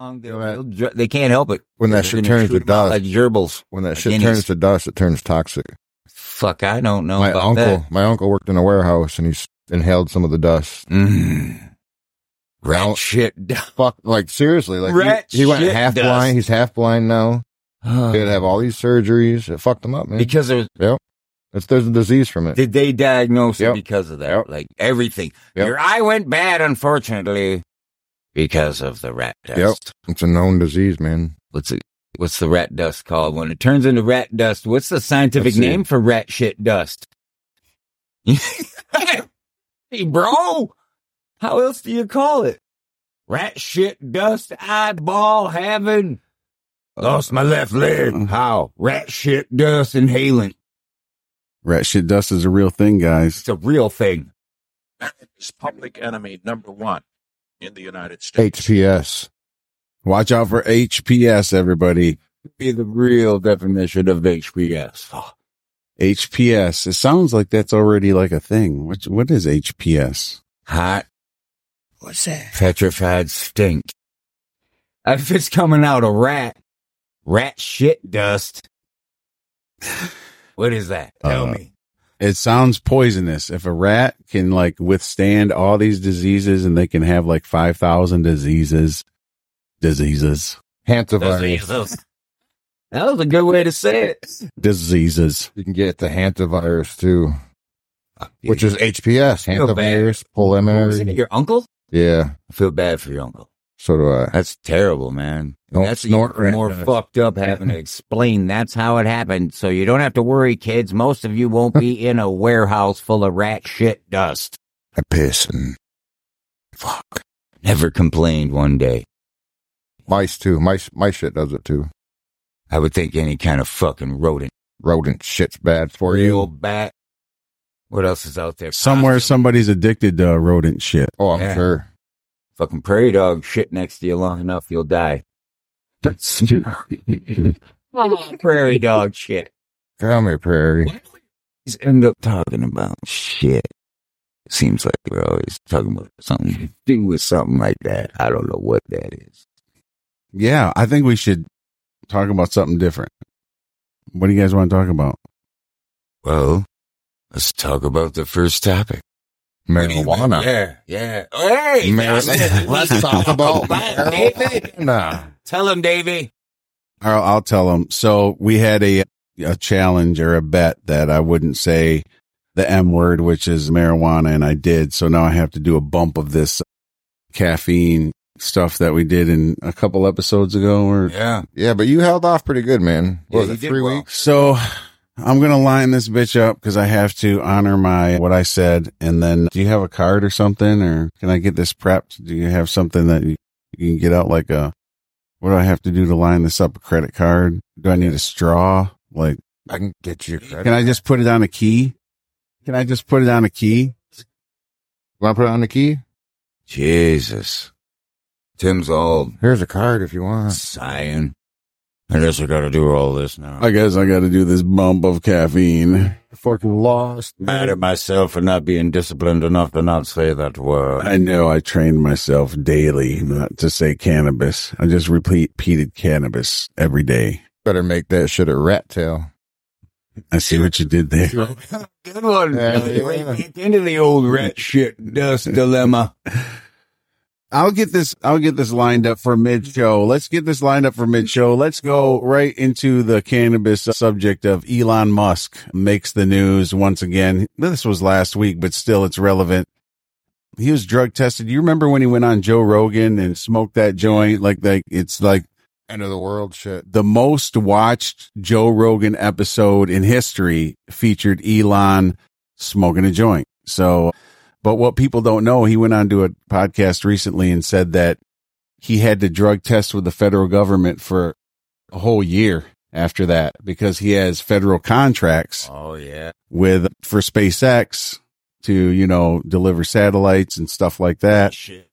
long, You know they'll- they'll- can't help it. When that shit turns to dust. like gerbils. When that Like shit guineas. turns to dust, it turns toxic. Fuck, I don't know my about uncle, that. my uncle worked in a warehouse and he's inhaled some of the dust. Mm. Rat Now- shit. Fuck, like seriously, like Rat he, he went half dust. blind. He's half blind now. He had to have all these surgeries. It fucked him up, man. because there's It's, there's a disease from it. Did they diagnose Yep. it because of that? Yep. Like everything. Yep. Your eye went bad, unfortunately, because of the rat dust. Yep. It's a known disease, man. What's it? What's the rat dust called? When it turns into rat dust, what's the scientific name for rat shit dust? hey, bro, how else do you call it? Rat shit dust, eyeball heaven. Lost my left leg. Mm. How? Rat shit dust inhalant. Rat shit dust is a real thing, guys. It's a real thing. It's public enemy number one in the United States. HPS. Watch out for HPS, everybody. Be the real definition of HPS. HPS. It sounds like that's already like a thing. What what is HPS? Hot. What's that? Petrified stink. If it's coming out a rat, rat shit dust. What is that? Tell Uh, me. It sounds poisonous. If a rat can like withstand all these diseases and they can have like 5,000 diseases, diseases, Hantavirus. That was a good way to say it. diseases. You can get the hantavirus too, which is HPS. Hantavirus, Was it pulmonary. your uncle? Yeah. I feel bad for your uncle. So do I. That's terrible, man. Don't that's snort even more dust. fucked up having to explain that's how it happened. So you don't have to worry, kids. Most of you won't be in a warehouse full of rat shit dust. I piss and fuck. Never complained one day. Mice too. Mice, my shit does it too. I would think any kind of fucking rodent. Rodent shit's bad for Real you. bat. What else is out there? Somewhere Possum. somebody's addicted to rodent shit. Oh, I'm Yeah. sure. Fucking prairie dog shit next to you long enough, you'll die. That's prairie dog shit. Come here, Prairie. Just end up talking about shit. Seems like we're always talking about something to do with something like that. I don't know what that is. Yeah, I think we should talk about something different. What do you guys want to talk about? Well, let's talk about the first topic. Marijuana. Yeah, yeah. Hey, Mar- Let's talk about David. marijuana. Tell him, Davey. I'll, I'll tell him. So we had a a challenge or a bet that I wouldn't say the M word, which is marijuana, and I did. So now I have to do a bump of this caffeine stuff that we did in a couple episodes ago. Or Yeah. Yeah, but you held off pretty good, man. What Yeah, was it, three well. weeks? so I'm gonna line this bitch up because I have to honor my what I said. And then, do you have a card or something, or can I get this prepped? Do you have something that you, you can get out like a? What do I have to do to line this up? A credit card? Do I need a straw? Like, I can get you. credit. can I just put it on a key? Can I just put it on a key? Want to put it on the key? Jesus. Tim's all Here's a card if you want. sighing. I guess I gotta do all this now. I guess I got to do this bump of caffeine. Fucking lost. mad at myself for not being disciplined enough to not say that word. I know I trained myself daily not to say cannabis. I just repeat, repeated cannabis every day. Better make that shit a rat tail. I see what you did there. Good one. Yeah, yeah. into the old rat shit dust dilemma. I'll get this. I'll get this lined up for mid show. Let's get this lined up for mid show. Let's go right into the cannabis subject of Elon Musk makes the news once again. This was last week, but still it's relevant. He was drug tested. You remember when he went on Joe Rogan and smoked that joint? Like, like it's like End of the world shit. the most watched Joe Rogan episode in history featured Elon smoking a joint. So, but what people don't know, he went on to a podcast recently and said that he had to drug test with the federal government for a whole year after that because he has federal contracts Oh yeah. with for SpaceX to, you know, deliver satellites and stuff like that. Shit.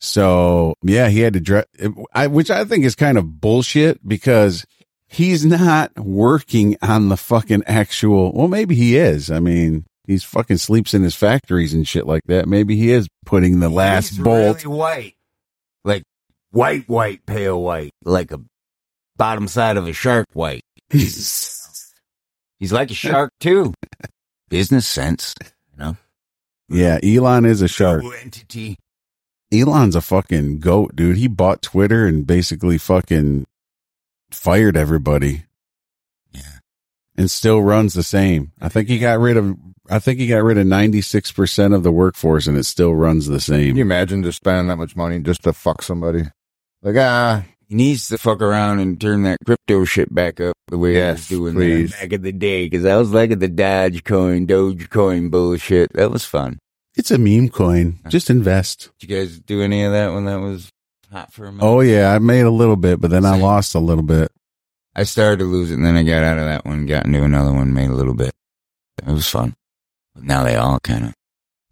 So yeah, he had to dress, I, which I think is kind of bullshit because he's not working on the fucking actual. Well, maybe he is. I mean, he's fucking sleeps in his factories and shit like that. Maybe he is putting the last He's bolt. really white. Like white, white, pale white, like a bottom side of a shark white. He's, he's like a shark too. Business sense, you know. Yeah, Elon is a shark. Entity. Elon's a fucking goat, dude. He bought Twitter and basically fucking fired everybody. Yeah. And still runs the same. I think he got rid of I think he got rid of 96% of the workforce and it still runs the same. Can you imagine just spending that much money just to fuck somebody? Like, ah, He needs to fuck around and turn that crypto shit back up the way Yes, he was doing please. that back in the day. Because I was liking the Dogecoin, Dogecoin bullshit. That was fun. It's a meme coin. Just invest. Did you guys do any of that when that was hot for a minute? Oh yeah, I made a little bit, but then I lost a little bit. I started to lose it, and then I got out of that one, got into another one, made a little bit. It was fun. But now they all kind of,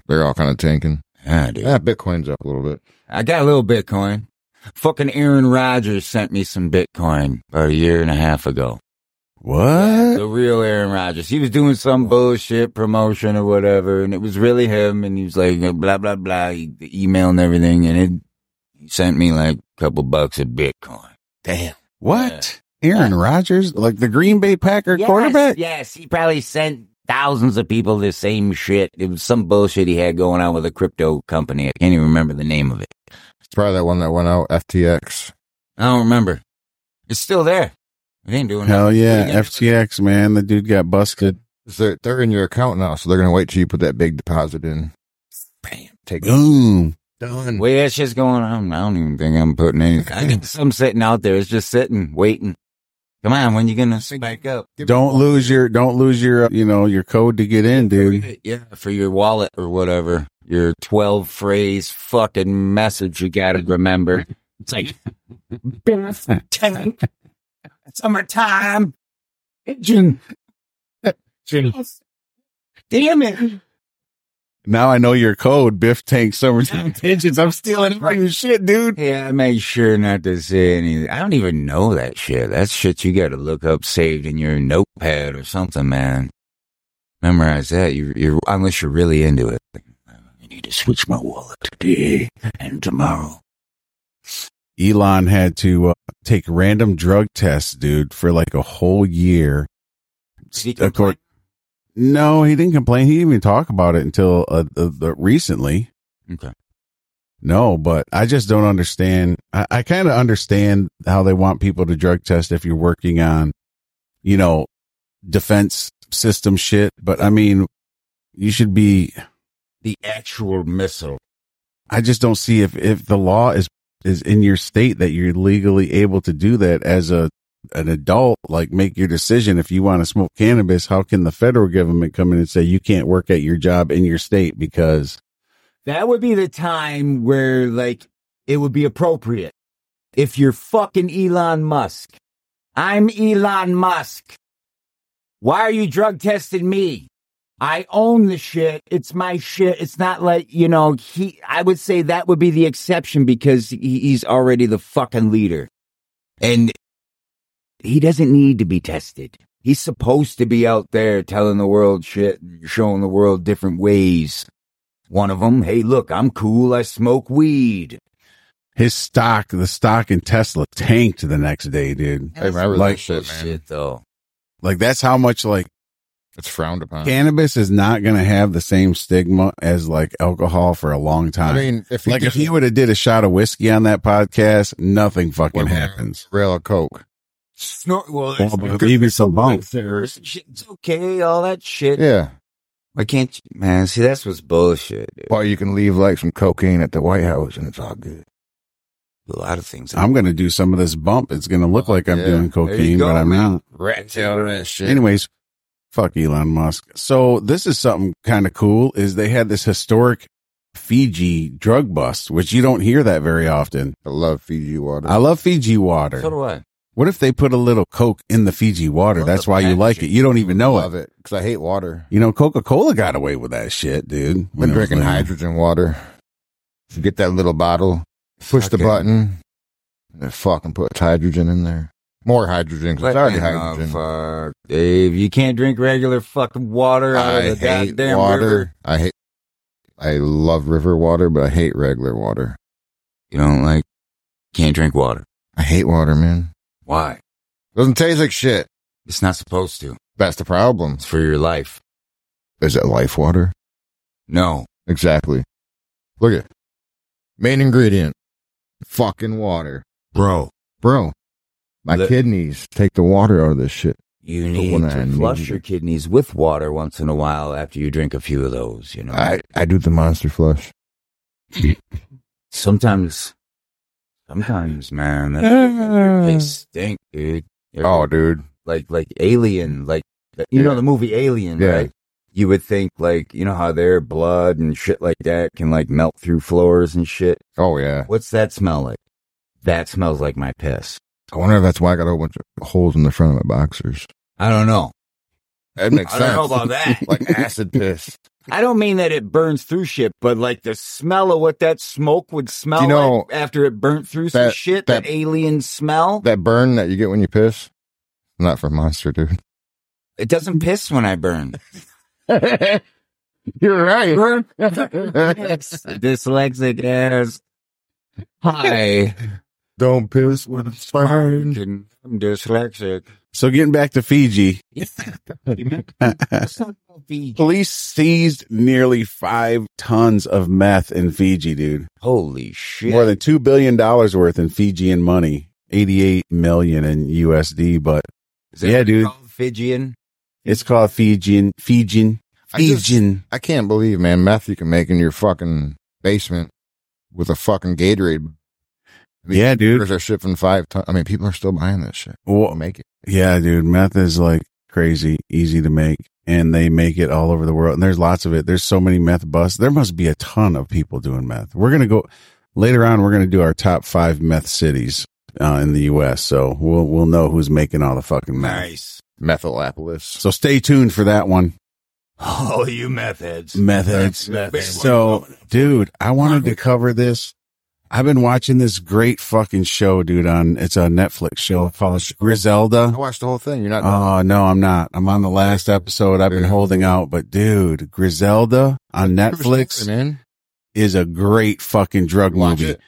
they're all kind of tanking. yeah, dude. Yeah, Bitcoin's up a little bit. I got a little Bitcoin. Fucking Aaron Rodgers sent me some Bitcoin about a year and a half ago. What? The real Aaron Rodgers. He was doing some bullshit promotion or whatever, and it was really him. And he was like, blah, blah, blah, he, the email and everything. And it, he sent me like a couple bucks of Bitcoin. Damn. What? Aaron Rodgers, like the Green Bay Packer quarterback? Yes, he probably sent thousands of people the same shit. It was some bullshit he had going on with a crypto company. I can't even remember the name of it. It's probably that one that went out, FTX. I don't remember. It's still there. It ain't doing Hell nothing. yeah, What are you gonna do? FTX man, the dude got busted. They're, they're in your account now, so they're going to wait till you put that big deposit in. Bam. Take Boom. done. Way that shit's going on, I don't even think I'm putting anything. I got some sitting out there. It's just sitting, waiting. Come on, when you gonna spike up? Don't lose your don't lose your uh, you know your code to get in, dude. Yeah, for your wallet or whatever. Your 12 phrase fucking message you gotta remember. It's like, Biff, tank, summertime, pigeon. Damn it. Now I know your code, Biff Tank Summertime Pigeons. I'm stealing your shit, dude. Yeah, I made sure not to say anything. I don't even know that shit. That's shit you gotta look up saved in your notepad or something, man. Memorize that. You, you're, unless you're really into it. I need to switch my wallet today and tomorrow. Elon had to uh, take random drug tests, dude, for like a whole year. Of course- No, he didn't complain. He didn't even talk about it until uh, uh, uh, recently. Okay. No, but I just don't understand. I, I kind of understand how they want people to drug test if you're working on, you know, defense system shit. But I mean, you should be. The actual missile. I just don't see if if the law is is in your state that you're legally able to do that as a an adult. Like, make your decision if you want to smoke cannabis. How can the federal government come in and say you can't work at your job in your state because That would be the time where, like, it would be appropriate. If you're fucking Elon Musk, I'm Elon Musk. Why are you drug testing me? I own the shit. It's my shit. It's not like, you know, he, I would say that would be the exception because he's already the fucking leader. And he doesn't need to be tested. He's supposed to be out there telling the world shit, showing the world different ways. One of them, hey, look, I'm cool. I smoke weed. his stock, the stock in Tesla tanked the next day, dude. I remember Like- that shit, man. Shit, though. Like that's how much like It's frowned upon. cannabis is not going to have the same stigma as like alcohol for a long time. I mean, if he like if he would have did a shot of whiskey on that podcast, nothing fucking happens. a rail of coke, Snort, well, Well, but even some bump. there's shit's okay, all that shit. yeah. Why can't you, man? See, that's what's bullshit. Dude. Or you can leave like some cocaine at the White House and it's all good. A lot of things. I'm going to do some of this bump. It's going to look like I'm Yeah. doing cocaine, go, but I'm man. not. rat tail that shit. Anyways, fuck Elon Musk. So this is something kind of cool is they had this historic Fiji drug bust, which you don't hear that very often. I love Fiji water. I love Fiji water. so do I. What if they put a little Coke in the Fiji water? Love That's why you like it. You don't even know love it. it because I hate water. You know, Coca Cola got away with that shit, dude. Been drinking hydrogen water. You get that little bottle, push the button, and it fucking puts hydrogen in there. More hydrogen 'cause it's already hydrogen. uh, fuck, Dave, you can't drink regular fucking water out I of the hate goddamn water. river. I hate. I love river water, but I hate regular water. You don't like Can't drink water. I hate water, man. Why? Doesn't taste like shit. It's not supposed to. That's the problem. It's for your life. Is it life water? No. Exactly. Look at main ingredient. Fucking water. Bro. Bro. My The- kidneys take the water out of this shit. You need one I to need. flush your kidneys with water once in a while after you drink a few of those, you know. I, I do the monster flush. sometimes, sometimes, man, they ah. stink, dude. Oh, dude. like, like Alien, like, you know, the movie Alien, Yeah. right? You would think like, you know how their blood and shit like that can like melt through floors and shit. Oh, yeah. What's that smell like? That smells like my piss. I wonder if that's why I got a whole bunch of holes in the front of my boxers. I don't know. That makes I sense. don't know about that. like acid piss. I don't mean that it burns through shit, but like the smell of what that smoke would smell You know, like after it burnt through some shit, that, that- alien smell. That burn that you get when you piss. Not for monster, dude. it doesn't piss when I burn. You're right. Dyslexic ass. Hi. Don't piss when it's fine. I'm dyslexic. So getting back to Fiji, police seized nearly five tons of meth in Fiji, dude. Holy shit. More than two billion dollars worth in Fijian money, eighty-eight million in USD. But yeah, dude. Fijian. it's called Fijian, Fijian, I just- Fijian. I can't believe, man, meth you can make in your fucking basement with a fucking Gatorade. I mean, Yeah, dude. Are shipping five ton. I mean, people are still buying this shit. Well, make it. Yeah, dude, meth is like crazy easy to make and they make it all over the world. And there's lots of it. There's so many meth busts. There must be a ton of people doing meth. We're going to go later on. We're going to do our top five meth cities uh, in the U.S. So we'll, we'll know who's making all the fucking meth. Nice. Methylapolis. So stay tuned for that one. Oh, you meth heads. Meth heads. Meth heads. So, dude, I wanted to cover this. I've been watching this great fucking show, dude, on, it's a Netflix show called Griselda. I watched the whole thing. You're not. Oh no, I'm not. I'm on the last episode. I've been holding out, but dude, Griselda on Netflix man. is a great fucking drug Watch movie. it.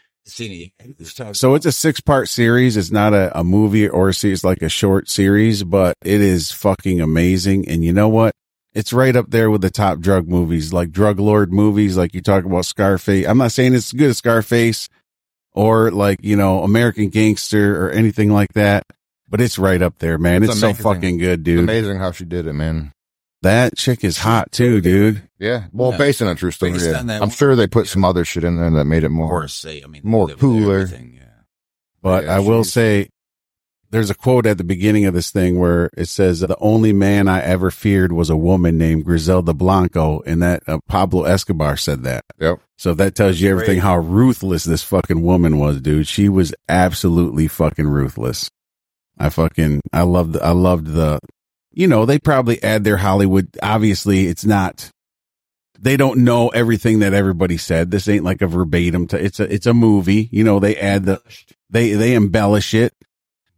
So it's a six part series. It's not a, a movie or a series like a short series, but it is fucking amazing. And you know what? It's right up there with the top drug movies, like drug lord movies, like you talk about Scarface. I'm not saying it's good as Scarface or like, you know, American Gangster or anything like that, but it's right up there, man. It's, It's so fucking good, It's dude. amazing how she did it, man. That chick is hot too, dude. Yeah. Well, Yeah. based on a true story. Yeah. that I'm one. sure they put some other shit in there that made it more. course, say, I mean, More they live with cooler. yeah. But Yeah, I will say there's a quote at the beginning of this thing where it says the only man I ever feared was a woman named Griselda Blanco and that uh, Pablo Escobar said that. Yep. So that tells you everything Great. how ruthless this fucking woman was, dude. She was absolutely fucking ruthless. I fucking I loved I loved the you know, they probably add their Hollywood obviously it's not they don't know everything that everybody said. This ain't like a verbatim to, it's a it's a movie. You know, they add the they they embellish it.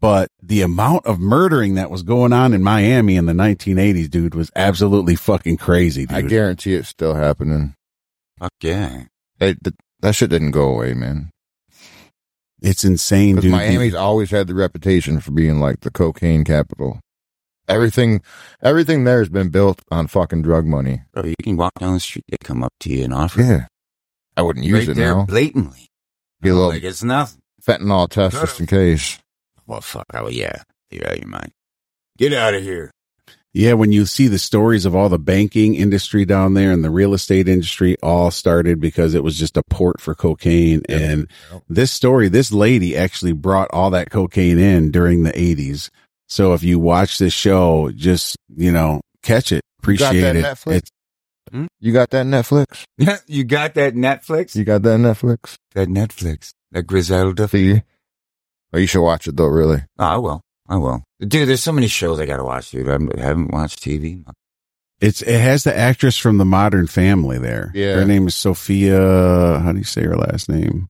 But the amount of murdering that was going on in Miami in the 1980s, dude, was absolutely fucking crazy, dude. I guarantee it's still happening. Fuck yeah. They, th- that shit didn't go away, man. it's insane, dude. Miami's always had the reputation for being like the cocaine capital. Everything, everything there has been built on fucking drug money. Bro, you can walk down the street, they come up to you and offer. Yeah. I wouldn't use right it there, now. blatantly. Be a little like it's nothing. fentanyl test just in case. Well, fuck. Oh, yeah. You're out of your mind. Get out of here. Yeah, when you see the stories of all the banking industry down there and the real estate industry all started because it was just a port for cocaine. Yep. And Yep. this story, this lady actually brought all that cocaine in during the 80s. So if you watch this show, just, you know, catch it, appreciate that it. Netflix? It's, hmm? You got that Netflix? you got that Netflix? You got that Netflix? that Netflix. That Griselda. See? Oh, you should watch it though, really. Oh, I will. I will. Dude, there's so many shows I gotta watch, dude. I haven't- haven't watched TV. it's, it has the actress from the modern family there. Yeah. Her name is Sofia. How do you say her last name?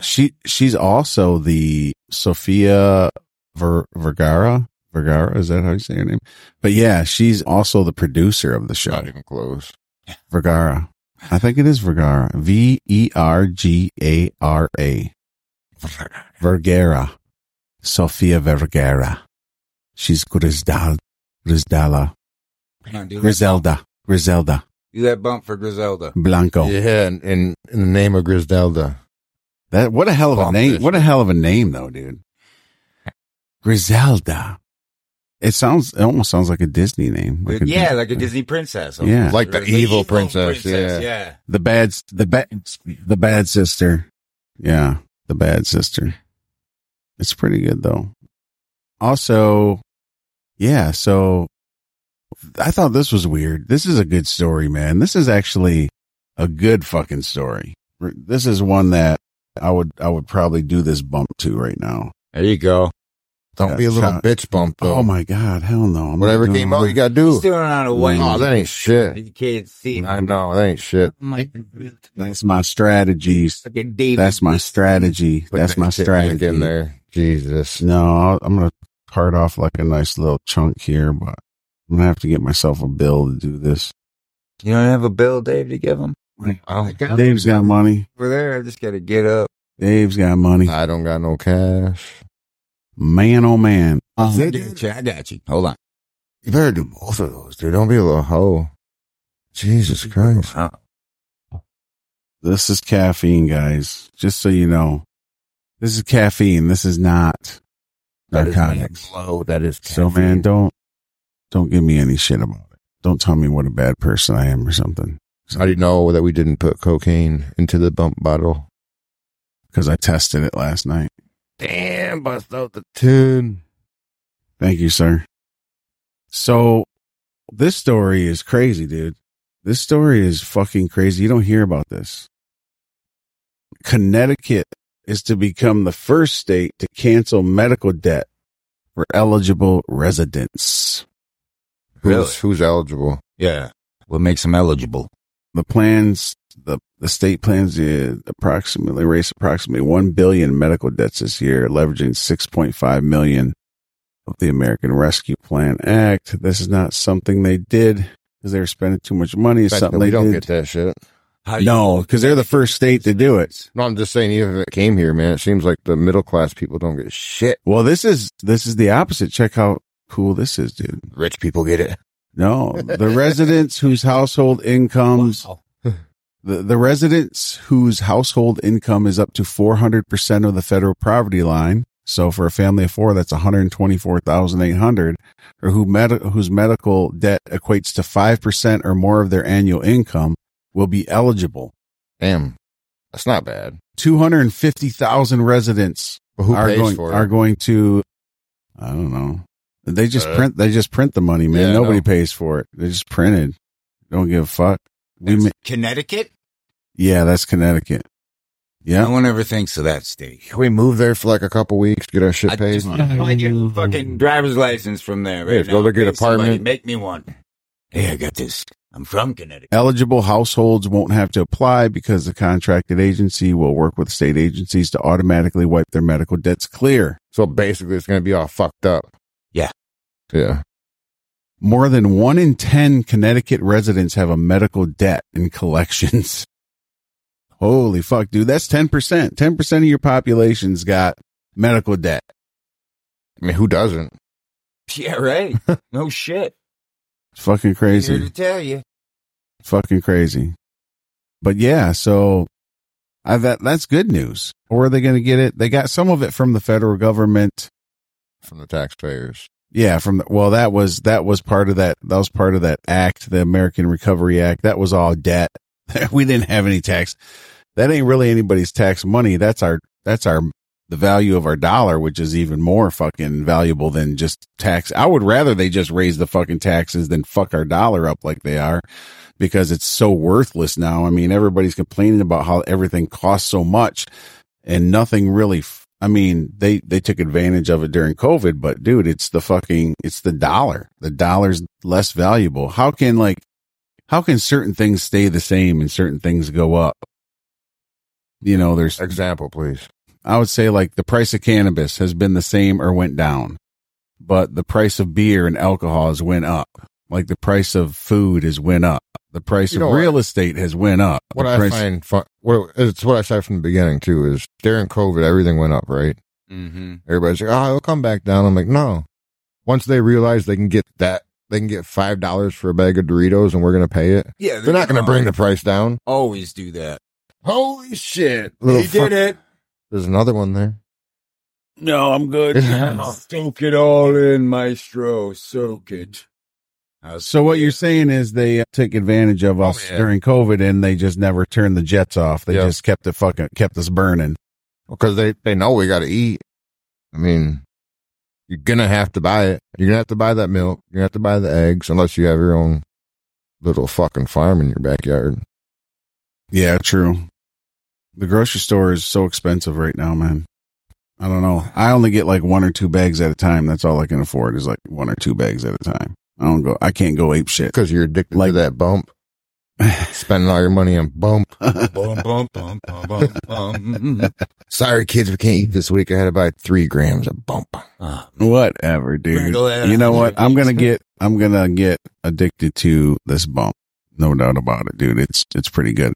She, she's also the Sofia Ver, Vergara. Vergara. Is that how you say her name? But yeah, she's also the producer of the show. Not even close. Vergara. I think it is Vergara. V E R G A R A. Vergara. Sofia Vergara. She's Grizdal, Grizdala, Come on, do that, Griselda, Griselda, do that bump for Griselda. Blanco. Yeah, in, in, in the name of Griselda. That what a hell of a Bump name! this What a hell of a name, though, dude. Griselda. It sounds. It almost sounds like a Disney name. Like a yeah, Dis- like a Disney princess. Yeah. Like the Or evil princess, yeah. yeah. the bad, the bad, the bad sister. Yeah, the bad sister. It's pretty good though. Also, yeah. So I thought this was weird. This is a good story, man. This is actually a good fucking story. This is one that I would I would probably do this bump to right now. There you go. Don't Yeah, be a little shout- bitch bump though. Oh my god, hell no! I'm Whatever came out, you gotta do. He's doing it on a white. Oh, that ain't shit. You can't see. I know, that ain't shit. Oh, That's my strategies. That's my strategy. Put That's that my strategy. in there. Jesus. No, I'll, I'm gonna part off like a nice little chunk here, but I'm gonna have to get myself a bill to do this. You don't have a bill, Dave, to give him? Oh, Dave's got money. over there. I just got to get up. Dave's got money. I don't got no cash. Man, oh man. I got you. I got you. Hold on. You better do both of those, dude. Don't be a little hoe. Jesus Christ. This is caffeine, guys. Just so you know, this is caffeine. This is not That is narcotics. blow. That is So man, don't don't give me any shit about it. Don't tell me what a bad person I am or something. How do you know that we didn't put cocaine into the bump bottle? Because I tested it last night. Damn, bust out the tin. Thank you, sir. So this story is crazy, dude. This story is fucking crazy. You don't hear about this. Connecticut is to become the first state to cancel medical debt for eligible residents. Really? Who's, who's eligible? yeah. What makes them eligible? The plans, the, the state plans to approximately raise approximately 1 billion medical debts this year, leveraging 6.5 million of the American Rescue Plan Act. This is not something they did because they were spending too much money. It's something we they don't did. get that shit. How you- No, because they're the first state to do it. No, I'm just saying, even if it came here, man, it seems like the middle class people don't get shit. Well, this is this is the opposite. Check how cool this is, dude. Rich people get it. No, the residents whose household incomes Wow. the, the residents whose household income is up to 400% of the federal poverty line. So for a family of four, that's 124,800 or who med- whose medical debt equates to 5% or more of their annual income will be eligible. Damn. That's not bad. 250,000 residents who are going, are going to, I don't know. They just Uh, print, they just print the money, man. yeah, Nobody know. pays for it. They just printed. Don't give a fuck. We That's ma- Connecticut? yeah, that's Connecticut. Yeah, no one ever thinks of that state. Can we move there for like a couple weeks, get our shit I paid? just want to get a fucking driver's license from there. Right Yeah, go now. to get Pay somebody, apartment. Make me one. Hey, I got this. I'm from Connecticut. Eligible households won't have to apply because the contracted agency will work with state agencies to automatically wipe their medical debts clear. So basically, it's going to be all fucked up. Yeah. Yeah. More than one in 10 Connecticut residents have a medical debt in collections. Holy fuck, dude. That's 10%. 10% of your population's got medical debt. I mean, who doesn't? Yeah, right. no shit. It's fucking Here crazy. to tell you. Fucking crazy. But yeah, so I, that, that's good news. Or are they going to get it? They got some of it from the federal government. From the taxpayers. Yeah, from the, well, that was that was part of that. That was part of that act, the American Recovery Act. That was all debt. we didn't have any tax. That ain't really anybody's tax money. That's our that's our the value of our dollar, which is even more fucking valuable than just tax. I would rather they just raise the fucking taxes than fuck our dollar up like they are because it's so worthless now. I mean, everybody's complaining about how everything costs so much and nothing really I mean, they, they took advantage of it during COVID, but dude, it's the fucking, it's the dollar. The dollar's less valuable. How can like, how can certain things stay the same and certain things go up? You know, there's, Example, please. I would say like the price of cannabis has been the same or went down, but the price of beer and alcohol has went up. Like the price of food has went up. The price You of know what? real estate has went up. What The I price- find fun, what it's what I said from the beginning too is during COVID, everything went up, right? Mm-hmm. Everybody's like, oh, it'll come back down. I'm like, no. Once they realize they can get that, they can get five dollars for a bag of Doritos, and we're gonna pay it. Yeah, They're not gonna bring the price down. always do that. Holy shit! They fuck- did it. There's another one there. no, I'm good. Soak it all in, maestro. Soak it. So what you're saying is they uh, took advantage of us Oh, yeah. during COVID and they just never turned the jets off. They Yeah. just kept it fucking kept us burning. because they they know we got to eat. I mean, you're gonna have to buy it. You're gonna have to buy that milk. You're gonna have to buy the eggs, unless you have your own little fucking farm in your backyard. Yeah, true. The grocery store is so expensive right now, man. I don't know. I only get like one or two bags at a time. That's all I can afford is like one or two bags at a time. I don't go. I can't go ape shit. Because you're addicted Like- to that bump, spending all your money on bump. Bum, bum, bum, bum, bum, bum. Sorry, kids, we can't eat this week. I had to buy three grams of bump. Ah, Whatever, dude. You know what? I'm gonna get. I'm gonna get addicted to this bump. No doubt about it, dude. It's it's pretty good.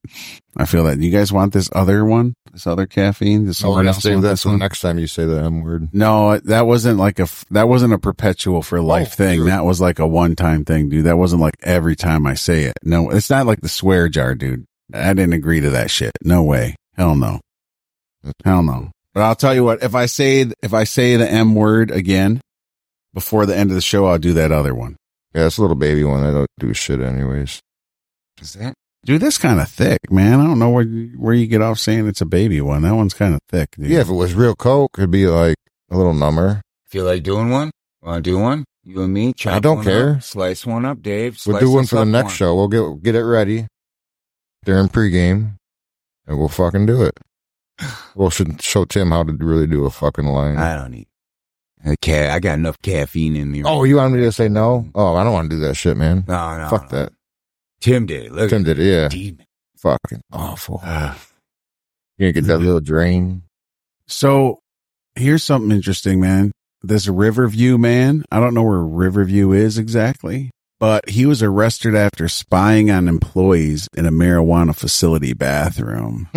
I feel that. You guys want this other one? This other caffeine? Does So we're gonna else save this one? next time you say the M word. No, that wasn't like a that wasn't a perpetual for oh, life Oh, thing. sure. That was like a one time thing, dude. That wasn't like every time I say it. No, it's not like the swear jar, dude. I didn't agree to that shit. No way. Hell no. Hell no. But I'll tell you what. If I say if I say the M word again before the end of the show, I'll do that other one. Yeah, it's a little baby one. I don't do shit anyways. Is that? Dude, that's kind of thick, man. I don't know where you, where you get off saying it's a baby one. That one's kind of thick, dude. Yeah, if it was real Coke, it'd be like a little number. Feel like doing one? Want to do one? You and me? Chop I don't one care. Up, slice one up, Dave. We'll do one for the next one. show. We'll get get it ready during pregame, and we'll fucking do it. We'll should show Tim how to really do a fucking line. I don't need. I, ca- I got enough caffeine in me. oh, you want me to say no? Oh, I don't want to do that shit, man. no, no. Fuck no. that. Tim did it. Look Tim did it. Yeah, Demon. fucking awful. Ah. You gonna get that little drain? So here's something interesting, man. This Riverview man, I don't know where Riverview is exactly, but he was arrested after spying on employees in a marijuana facility bathroom.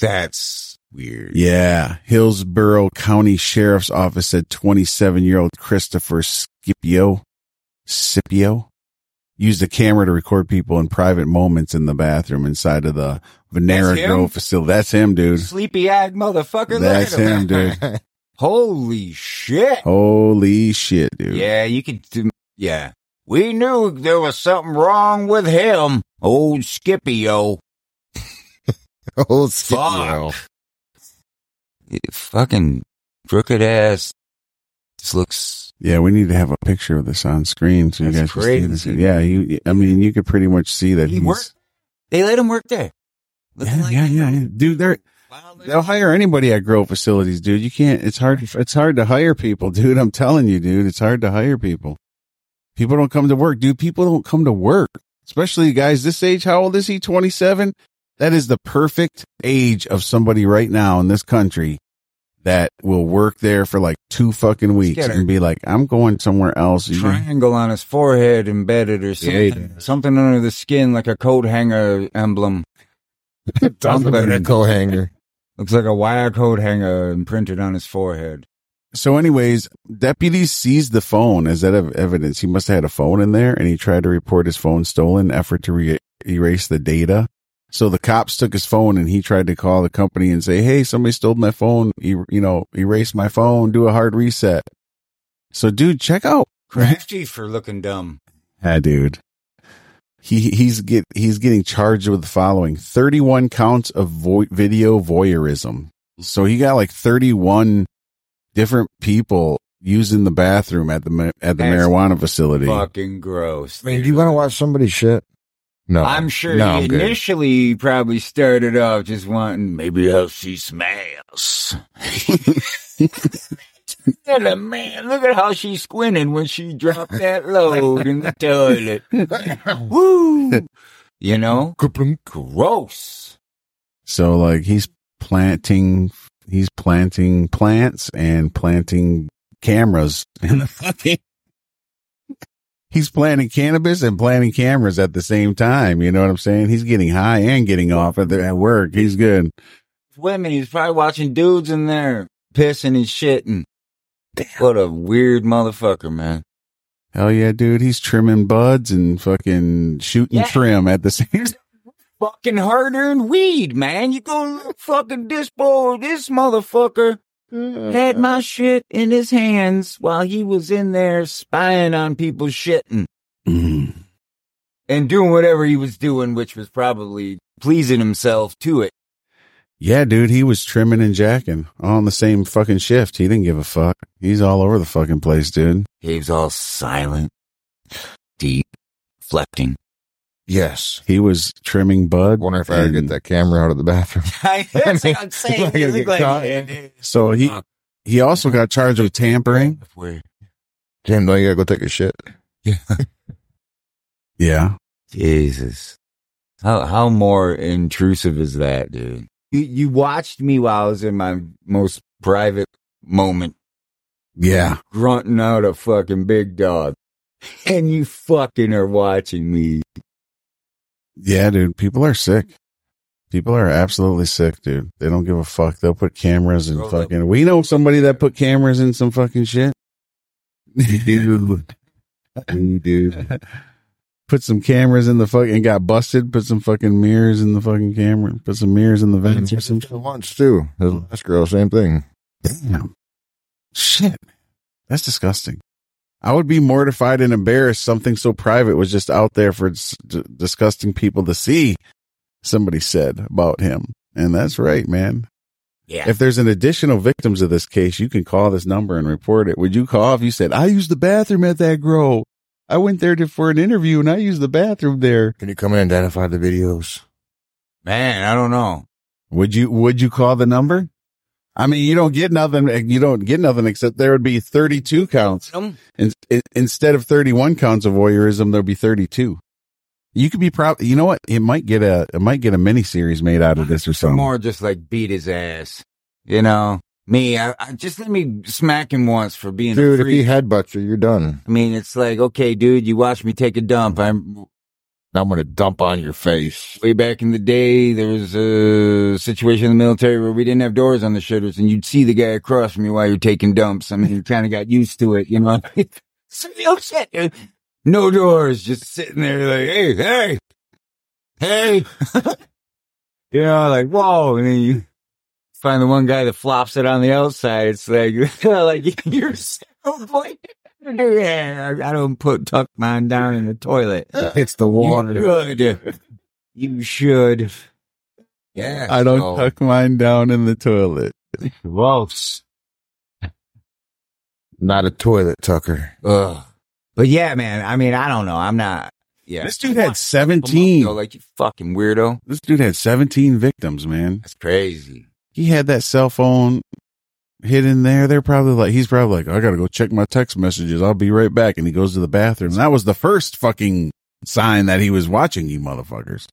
That's weird. Yeah. Hillsborough County Sheriff's Office said 27 year old Christopher Scipio, Scipio used a camera to record people in private moments in the bathroom inside of the Venera That's him? Grove facility. That's him, dude. Sleepy eyed motherfucker. That's Look at him, dude. Holy shit. Holy shit, dude. Yeah, you could. do- Yeah. We knew there was something wrong with him. Old Scipio. oh, Fuck. Fucking crooked ass. This looks. Yeah, we need to have a picture of this on screen so you That's guys can see this. Yeah, you. I mean, you could pretty much see that He he's. worked. They let him work there. Yeah, like yeah, yeah, yeah, dude. They're they'll hire anybody at grow facilities, dude. You can't. It's hard. It's hard to hire people, dude. I'm telling you, dude. It's hard to hire people. People don't come to work, dude. People don't come to work, especially guys this age. How old is he? 27. That is the perfect age of somebody right now in this country that will work there for like two fucking weeks get and be like, I'm going somewhere else. You- triangle on his forehead embedded or something. something under the skin like a coat hanger emblem. Something a co hanger. Looks like a wire coat hanger imprinted on his forehead. So, anyways, deputies seized the phone as that of evidence. He must have had a phone in there, and he tried to report his phone stolen. Effort to re- erase the data. So the cops took his phone, and he tried to call the company and say, "Hey, somebody stole my phone. Er- you know, erase my phone. Do a hard reset." So, dude, check out. Crafty for looking dumb. Yeah, dude. He he's get he's getting charged with the following: thirty-one counts of vo- video voyeurism. So he got like thirty-one different people using the bathroom at the ma- at the That's marijuana facility. Fucking gross. I mean, do you want to watch somebody's shit? No, I'm sure No, he I'm good. initially probably started off just wanting maybe I'll see some ass. And man, look at how she squinting when she dropped that load in the toilet. Woo! You know? Gross. So like he's planting he's planting plants and planting cameras in the fucking he's planting cannabis and planting cameras at the same time. You know what I'm saying? He's getting high and getting off at, the, at work. He's good. Women, he's probably watching dudes in there pissing and shitting. What a weird motherfucker, man. Hell yeah, dude. He's trimming buds and fucking shooting Yeah. trim at the same time. Fucking hard earned weed, man. You go fucking dispo. This motherfucker had my shit in his hands while he was in there spying on people shitting Mm. and doing whatever he was doing, which was probably pleasing himself to it. Yeah, dude, he was trimming and jacking on the same fucking shift. He didn't give a fuck. He's all over the fucking place, dude. He was all silent, deep, reflecting. Yes. He was trimming bud. Wonder if I could get that camera out of the bathroom. That's what I'm saying. Not gonna You look get like- So he he also got charged with tampering. Where- Jim, don't you gotta go take a shit? Yeah. Yeah. Jesus. How how more intrusive is that, dude? You, you watched me while I was in my most private moment, Yeah. grunting out a fucking big dog, and you fucking are watching me. Yeah, dude. People are sick. People are absolutely sick, dude. They don't give a fuck. They'll put cameras in Roll up. fucking. We know somebody that put cameras in some fucking shit. Dude. Do. Put some cameras in the fucking got busted. Put some fucking mirrors in the fucking camera. Put some mirrors in the vents or some shit. Once too. His last girl, same thing. Damn. Shit. That's disgusting. I would be mortified and embarrassed. Something so private was just out there for s- d- disgusting people to see. Somebody said about him. And that's right, man. Yeah. If there's an additional victims of this case, you can call this number and report it. Would you call if you said, I used the bathroom at that grow? I went there to, for an interview and I used the bathroom there. Can you come and identify the videos? Man, I don't know. Would you, would you call the number? I mean, you don't get nothing. You don't get nothing except there would be 32 counts. In, in- instead of 31 counts of voyeurism, there'll be 32. You could be proud. You know what? It might get a, it might get a mini series made out of this or something. more just like beat his ass. You know, me, I, I just let me smack him once for being Dude, a if he freak. headbutts you, you're done. I mean, it's like, okay, dude, you watched me take a dump. I'm I'm gonna dump on your face. way back in the day, there was a situation in the military where we didn't have doors on the shutters and you'd see the guy across from you while you're taking dumps. I mean, you kind of got used to it, you know? oh shit. No doors, just sitting there like, hey, hey, hey. you know, like, whoa. And then you find the one guy that flops it on the outside. It's like, like you're so boy. Yeah, I don't put tuck mine down in the toilet. It's the water. You should. You should. Yeah. I don't so- tuck mine down in the toilet. Gross. Not a toilet tucker. Ugh. But yeah, man. I mean, I don't know. I'm not. Yeah. This dude had Though, 17. Like you fucking weirdo. This dude had 17 victims, man. That's crazy. He had that cell phone hidden there. They're probably like, he's probably like, I gotta go check my text messages. I'll be right back. And he goes to the bathroom. And that was the first fucking sign that he was watching you motherfuckers.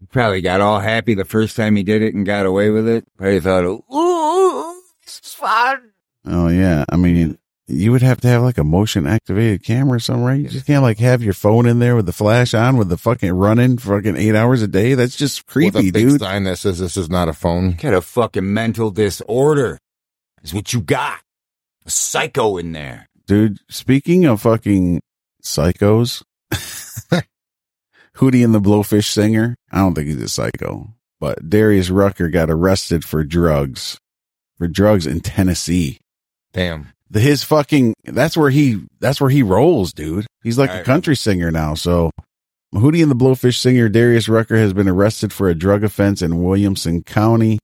He probably got all happy the first time he did it and got away with it. Probably thought, ooh, this is fun. Oh yeah. I mean, you would have to have like a motion activated camera or something, right? You just can't like have your phone in there with the flash on with the fucking running fucking eight hours a day. That's just With creepy, a big dude. sign that says this is not a phone. Got a fucking mental disorder. Is what you got. A psycho in there. Dude, speaking of fucking psychos, Hootie and the Blowfish singer, I don't think he's a psycho, but Darius Rucker got arrested for drugs, for drugs in Tennessee. Damn. The, his fucking, that's where he, that's where he rolls, dude. He's like a country singer now. So Hootie and the Blowfish singer Darius Rucker has been arrested for a drug offense in Williamson County.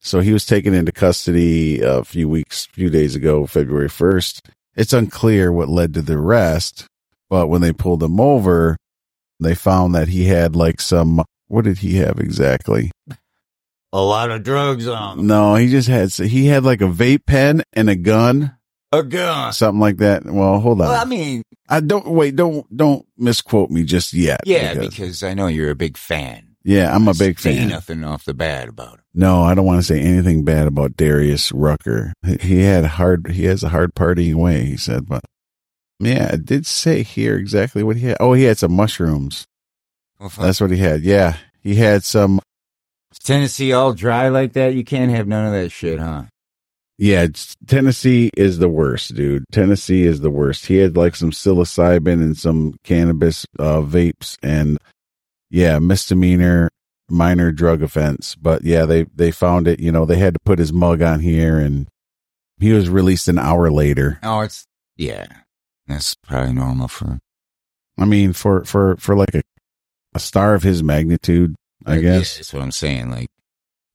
So he was taken into custody uh, a few weeks, few days ago, February 1st. It's unclear what led to the arrest, but when they pulled him over, they found that he had like some, what did he have exactly? A lot of drugs on. Him. No, he just had, he had like a vape pen and a gun, A gun. something like that. Well, hold on. Well, I mean, I don't wait. Don't don't misquote me just yet. yeah, because- because I know you're a big fan. yeah, I'm a big Say fan. nothing off the bat about him. No, I don't want to say anything bad about Darius Rucker. He- had hard. He has a hard partying way. He said, but Yeah, it did say here exactly what he had. Oh, he had some mushrooms. Well. That's what he had. Yeah. He had some, Tennessee all dry like that. You can't have none of that shit, huh? yeah, Tennessee is the worst, dude. Tennessee is the worst. He had like some psilocybin and some cannabis uh, vapes and yeah, misdemeanor, minor drug offense. But yeah, they, they found it, you know, they had to put his mug on here and he was released an hour later. Oh, it's yeah. That's probably normal for. I mean, for, for, for like a, a star of his magnitude, I Yeah, guess. that's what I'm saying. Like,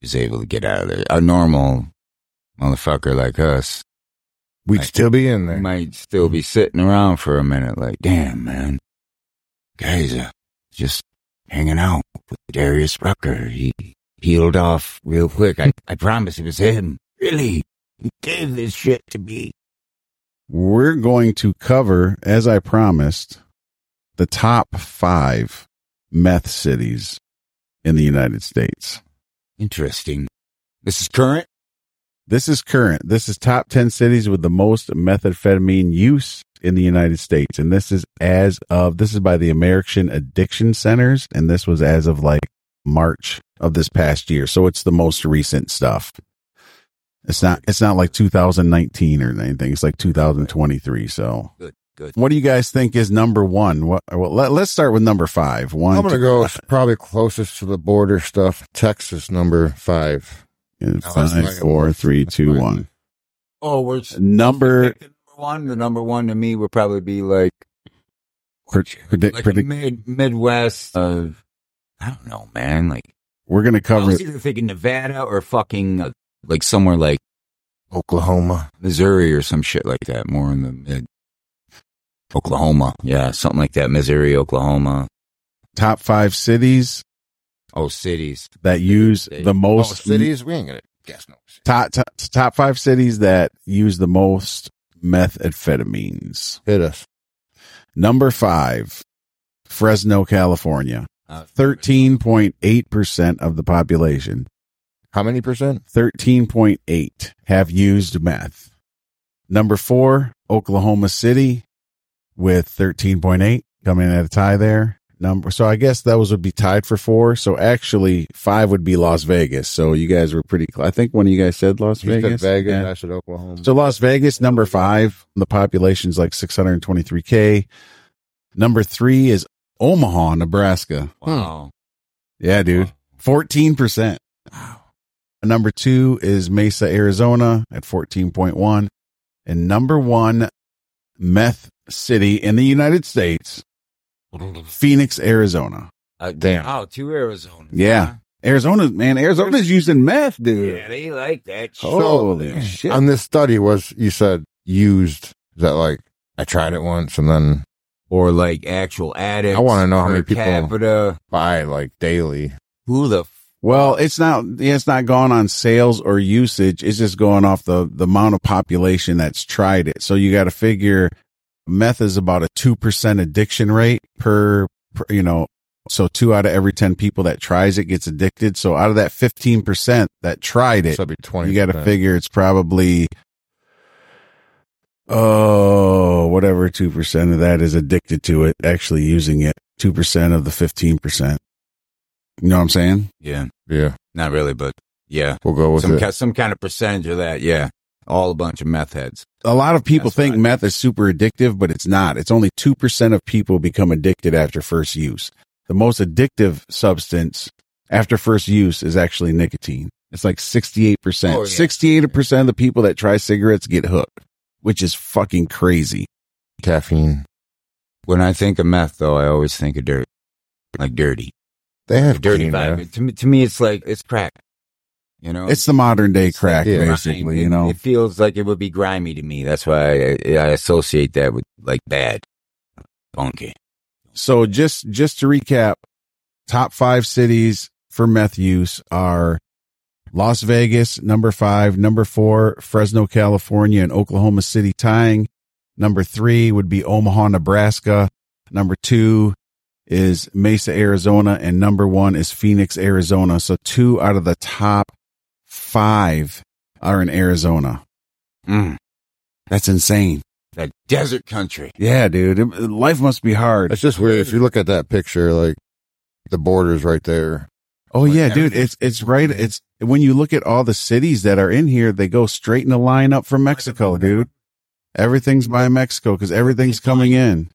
he's able to get out of there. A normal motherfucker like us We'd still be in there. might still be sitting around for a minute. Like, damn, man, guys, uh, just hanging out with Darius Rucker. He peeled off real quick. I, I promise it was him. Really, he gave this shit to me. we're going to cover, as I promised, the top five meth cities in the United States. Interesting. This is current. This is current. This is top 10 cities with the most methamphetamine use in the United States. And this is as of, this is by the American Addiction Centers. And this was as of like March of this past year. So it's the most recent stuff. It's not, it's not like 2019 or anything. It's like 2023. So Good, good. what do you guys think is number one? What, well, let, let's start with number five. One, I'm going to go probably closest to the border stuff. Texas, number five. and No, that's five, not- four, three, that's two, fine. one. Oh, we're Number, Pick the number one. The number one to me would probably be like predict, like a predict, mid Midwest. Uh, I don't know, man. Like we're going to I cover was either thinking Nevada or fucking uh, like somewhere like Oklahoma. Missouri or some shit like that. More in the mid. Oklahoma, yeah, something like that. Missouri, Oklahoma. top five cities Oh, cities. that use They- the Oh, most cities? We ain't going to guess no. top, top top five cities that use the most methamphetamines. Hit us. Number five, Fresno, California. Thirteen point eight percent of the population. How many percent? Thirteen point eight have used meth. Number four, Oklahoma City, with thirteen point eight coming in at a tie there. Number so I guess those would be tied for four. So actually, five would be Las Vegas. So you guys were pretty. Cl- I think one of you guys said Las You said Vegas. Vegas. Yeah. I said Oklahoma. So Las Vegas, number five. The population's like 623K. Number three is Omaha, Nebraska. wow. Hmm. Yeah, dude. 14%. Wow. Number two is Mesa, Arizona at 14.1. And number one meth city in the United States, Phoenix, Arizona. Uh, Damn. Oh, two Arizona. Yeah. Arizona, man, Arizona's using meth, dude. Yeah, they like that. shit. Holy shit. on this study was you said used. Is that like I tried it once and then or like actual addicts. I wanna know how many people- capita. buy like daily? Who the f- Well, it's not. yeah, It's not gone on sales or usage. It's just going off the the amount of population that's tried it. So you got to figure meth is about a two percent addiction rate per, per. You know, so two out of every ten people that tries it gets addicted. So out of that fifteen percent that tried it, So be twenty. you got to figure it's probably oh whatever two percent of that is addicted to it, actually using it. Two percent of the fifteen percent. You know what I'm saying? Yeah, Yeah, not really, but yeah, we'll go with some it. ki- some kind of percentage of that. Yeah, all a bunch of meth heads. a lot of people That's think right. meth is super addictive, but it's not. It's only 2% of people become addicted after first use. The most addictive substance after first use is actually nicotine. It's like 68%. Oh, yeah. 68% of the people that try cigarettes get hooked, which is fucking crazy. Caffeine. When I think of meth, though, I always think of dirt, like dirty, They have dirty clean vibe. meth. To me, to me, it's like it's crack. You know, It's the modern day crack, yeah, basically, you know. it feels like it would be grimy to me. That's why I, I associate that with like bad, funky. So just just to recap, top five cities for meth use are Las Vegas, number five, number four, Fresno, California, and Oklahoma City tying. Number three would be Omaha, Nebraska. Number two is Mesa, Arizona, and number one is Phoenix, Arizona. So two out of the top five are in Arizona. Mm. That's insane. That desert country. Yeah, dude. It- life must be hard. It's just weird. If you look at that picture, like the border's right there. Oh yeah, dude. It's it's right. It's when you look at all the cities that are in here, they go straight in a line up from Mexico, dude. Everything's by Mexico because everything's coming in.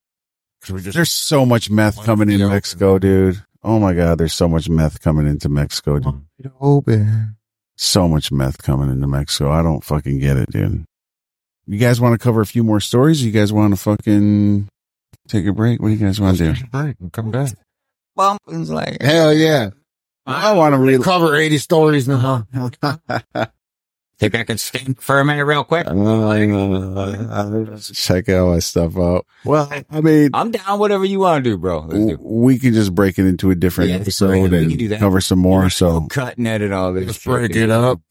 There's so much meth coming in Mexico, dude. Oh my god, there's so much meth coming into Mexico, dude. Open. So much meth coming into Mexico. I don't fucking get it, dude. You guys want to cover a few more stories? You guys want to fucking take a break? What do you guys want to do? Right, come back. Bumping's like, Hell yeah. I want to read. Cover 80 stories now. Think I could stand for a minute real quick? Check all my stuff out. Well, I mean, I'm down whatever you want to do, bro. Let's do. we can just break it into a different Yeah, episode we and cover some more. So cut and edit all this. Just shit, break it up.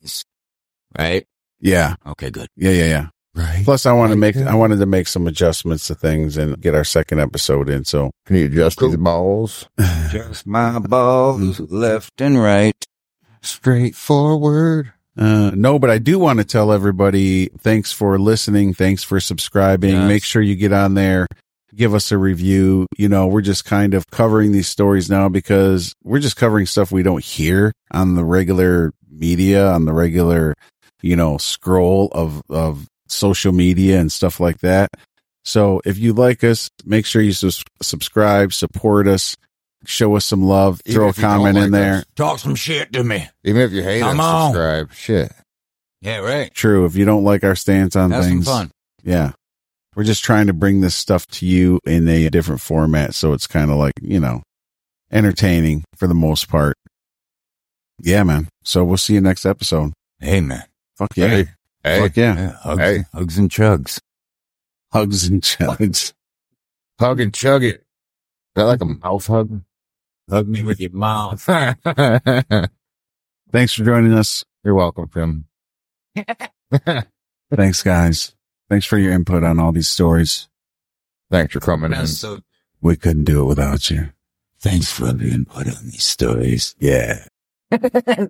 Right? yeah, Okay, good. yeah, yeah, yeah. Right. Plus, I want to make, I wanted to make some adjustments to things and get our second episode in. So Can you adjust these balls? Just my balls left and right. Straightforward. Uh, no, but I do want to tell everybody thanks for listening. Thanks for subscribing. Yes. Make sure you get on there, give us a review. You know, we're just kind of covering these stories now because we're just covering stuff we don't hear on the regular media, on the regular, you know, scroll of, of social media and stuff like that. So if you like us, make sure you sus- subscribe, support us, show us some love, Even throw a if you don't comment in there. us. Talk some shit to me. Even if you hate Come us, on. subscribe. Shit. Yeah, right. True. If you don't like our stance on Have some things, fun. Yeah. We're just trying to bring this stuff to you in a different format. So it's kind of like, you know, entertaining for the most part. Yeah, man. So we'll see you next episode. Hey, man. Fuck yeah. Hey. Hey. Fuck yeah. Yeah, hugs, Hey. hugs and chugs. Hugs and chugs. Hug and chug it. Is that like a mouth hug? Hug me with your mouth. Thanks for joining us. You're welcome, Tim. Thanks, guys. Thanks for your input on all these stories. Thanks for coming in. So. We couldn't do it without you. Thanks for the input on these stories. Yeah.